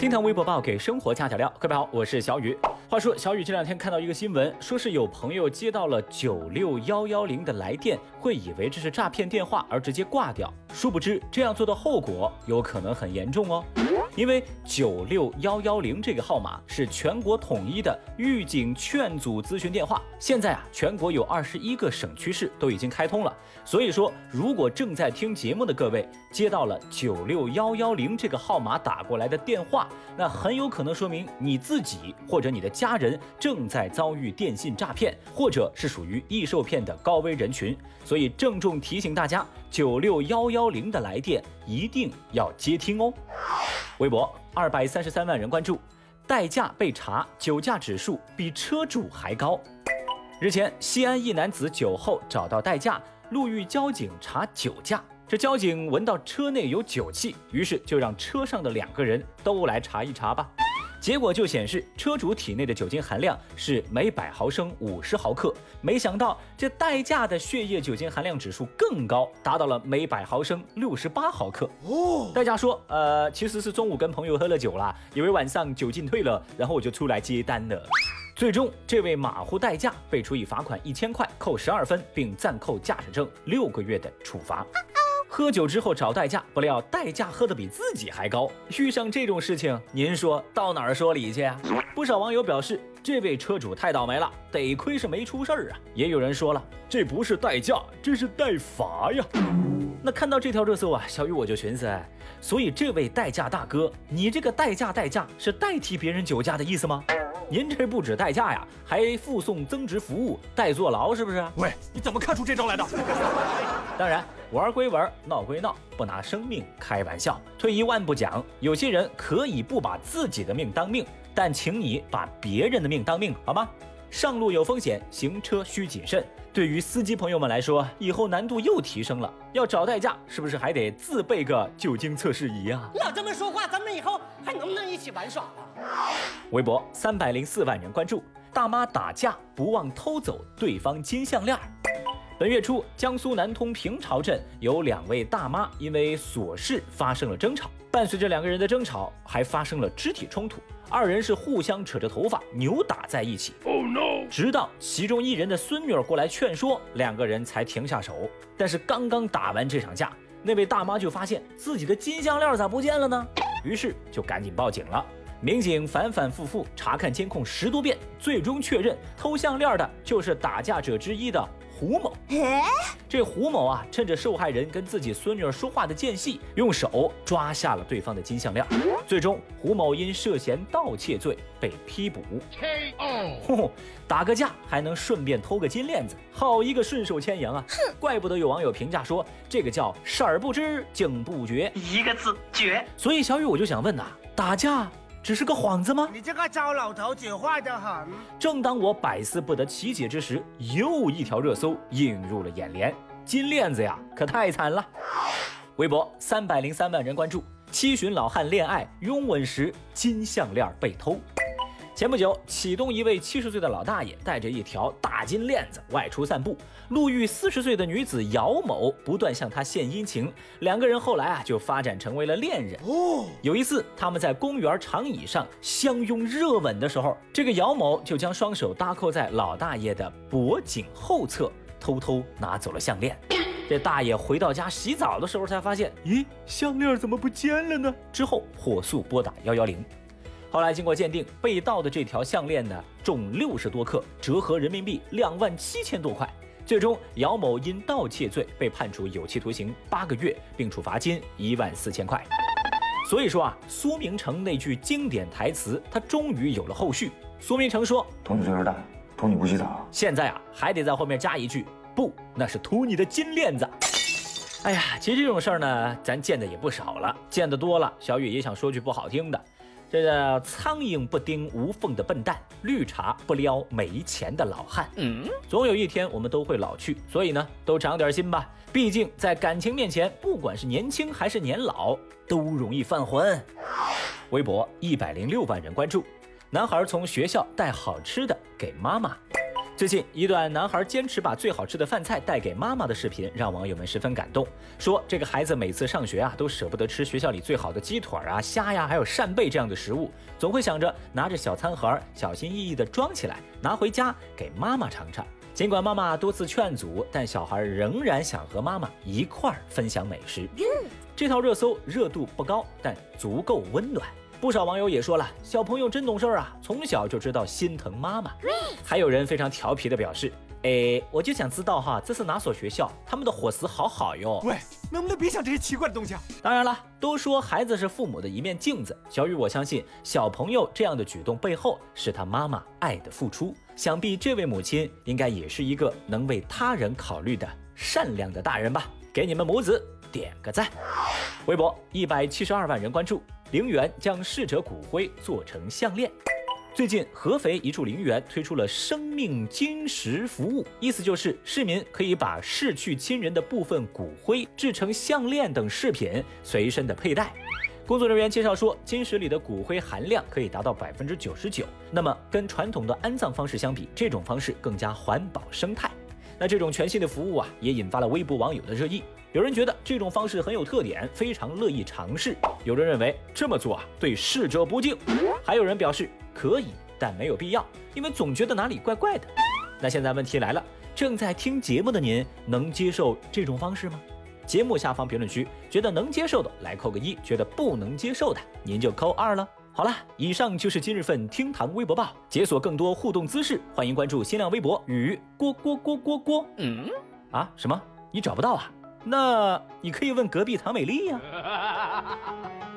听堂微博报给生活加点料，各位好，我是小雨。话说小雨这两天看到一个新闻，说是有朋友接到了九六幺幺零的来电，会以为这是诈骗电话而直接挂掉，殊不知这样做的后果有可能很严重哦。因为九六幺幺零这个号码是全国统一的预警劝阻咨询电话，现在啊，全国有二十一个省区市都已经开通了。所以说，如果正在听节目的各位接到了九六幺幺零这个号码打过来的电话，那很有可能说明你自己或者你的家人正在遭遇电信诈骗，或者是属于易受骗的高危人群。所以郑重提醒大家，九六幺幺零的来电一定要接听哦。微博二百三十三万人关注，代驾被查酒驾指数比车主还高。日前，西安一男子酒后找到代驾，路遇交警查酒驾。这交警闻到车内有酒气，于是就让车上的两个人都来查一查吧。结果就显示车主体内的酒精含量是每百毫升五十毫克，没想到这代驾的血液酒精含量指数更高，达到了每百毫升六十八毫克。哦，代驾说，呃，其实是中午跟朋友喝了酒了，以为晚上酒劲退了，然后我就出来接单了。最终，这位马虎代驾被处以罚款一千块，扣十二分，并暂扣驾驶证六个月的处罚。喝酒之后找代驾，不料代驾喝的比自己还高。遇上这种事情，您说到哪儿说理去啊？不少网友表示，这位车主太倒霉了，得亏是没出事儿啊。也有人说了，这不是代驾，这是代罚呀。那看到这条热搜啊，小雨我就寻思，所以这位代驾大哥，你这个代驾代驾是代替别人酒驾的意思吗？您这不止代驾呀，还附送增值服务，代坐牢是不是？喂，你怎么看出这招来的？当然，玩归玩，闹归闹，不拿生命开玩笑。退一万步讲，有些人可以不把自己的命当命，但请你把别人的命当命，好吗？上路有风险，行车需谨慎。对于司机朋友们来说，以后难度又提升了。要找代驾，是不是还得自备个酒精测试仪啊？老这么说话，咱们以后还能不能一起玩耍了？微博三百零四万人关注，大妈打架不忘偷走对方金项链。本月初，江苏南通平潮镇有两位大妈因为琐事发生了争吵，伴随着两个人的争吵，还发生了肢体冲突。二人是互相扯着头发扭打在一起。Oh no！直到其中一人的孙女儿过来劝说，两个人才停下手。但是刚刚打完这场架，那位大妈就发现自己的金项链咋不见了呢？于是就赶紧报警了。民警反反复复查看监控十多遍，最终确认偷项链的就是打架者之一的。胡某，这胡某啊，趁着受害人跟自己孙女儿说话的间隙，用手抓下了对方的金项链。最终，胡某因涉嫌盗窃罪被批捕。K.O. 打个架还能顺便偷个金链子，好一个顺手牵羊啊！哼，怪不得有网友评价说，这个叫事儿不知，惊不觉，一个字绝。所以小雨我就想问呐，打架？只是个幌子吗？你这个糟老头子坏得很。正当我百思不得其解之时，又一条热搜映入了眼帘。金链子呀，可太惨了。微博三百零三万人关注，七旬老汉恋爱拥吻时金项链被偷。前不久，启东一位七十岁的老大爷带着一条大金链子外出散步，路遇四十岁的女子姚某，不断向他献殷勤。两个人后来啊，就发展成为了恋人。哦，有一次他们在公园长椅上相拥热吻的时候，这个姚某就将双手搭扣在老大爷的脖颈后侧，偷偷拿走了项链。这大爷回到家洗澡的时候才发现，咦，项链怎么不见了呢？之后火速拨打幺幺零。后来经过鉴定，被盗的这条项链呢重六十多克，折合人民币两万七千多块。最终，姚某因盗窃罪被判处有期徒刑八个月，并处罚金一万四千块。所以说啊，苏明成那句经典台词，他终于有了后续。苏明成说：“图你岁数大，图你不洗澡。”现在啊，还得在后面加一句：“不，那是图你的金链子。”哎呀，其实这种事儿呢，咱见的也不少了，见得多了，小雨也想说句不好听的。这叫苍蝇不叮无缝的笨蛋，绿茶不撩没钱的老汉。嗯，总有一天我们都会老去，所以呢，都长点心吧。毕竟在感情面前，不管是年轻还是年老，都容易犯浑。微博一百零六万人关注，男孩从学校带好吃的给妈妈。最近一段男孩坚持把最好吃的饭菜带给妈妈的视频，让网友们十分感动。说这个孩子每次上学啊，都舍不得吃学校里最好的鸡腿啊、虾呀，还有扇贝这样的食物，总会想着拿着小餐盒，小心翼翼地装起来，拿回家给妈妈尝尝。尽管妈妈多次劝阻，但小孩仍然想和妈妈一块儿分享美食。这套热搜热度不高，但足够温暖。不少网友也说了，小朋友真懂事儿啊，从小就知道心疼妈妈。还有人非常调皮的表示，哎，我就想知道哈，这是哪所学校？他们的伙食好好哟。喂，能不能别想这些奇怪的东西啊？当然了，都说孩子是父母的一面镜子，小雨我相信小朋友这样的举动背后是他妈妈爱的付出。想必这位母亲应该也是一个能为他人考虑的善良的大人吧？给你们母子点个赞。微博一百七十二万人关注。陵园将逝者骨灰做成项链。最近，合肥一处陵园推出了生命金石服务，意思就是市民可以把逝去亲人的部分骨灰制成项链等饰品随身的佩戴。工作人员介绍说，金石里的骨灰含量可以达到百分之九十九。那么，跟传统的安葬方式相比，这种方式更加环保生态。那这种全新的服务啊，也引发了微博网友的热议。有人觉得这种方式很有特点，非常乐意尝试；有人认为这么做啊对逝者不敬；还有人表示可以，但没有必要，因为总觉得哪里怪怪的。那现在问题来了，正在听节目的您能接受这种方式吗？节目下方评论区，觉得能接受的来扣个一，觉得不能接受的您就扣二了。好了，以上就是今日份厅堂微博报，解锁更多互动姿势，欢迎关注新浪微博与郭郭郭郭郭。嗯，啊什么？你找不到啊？那你可以问隔壁唐美丽呀。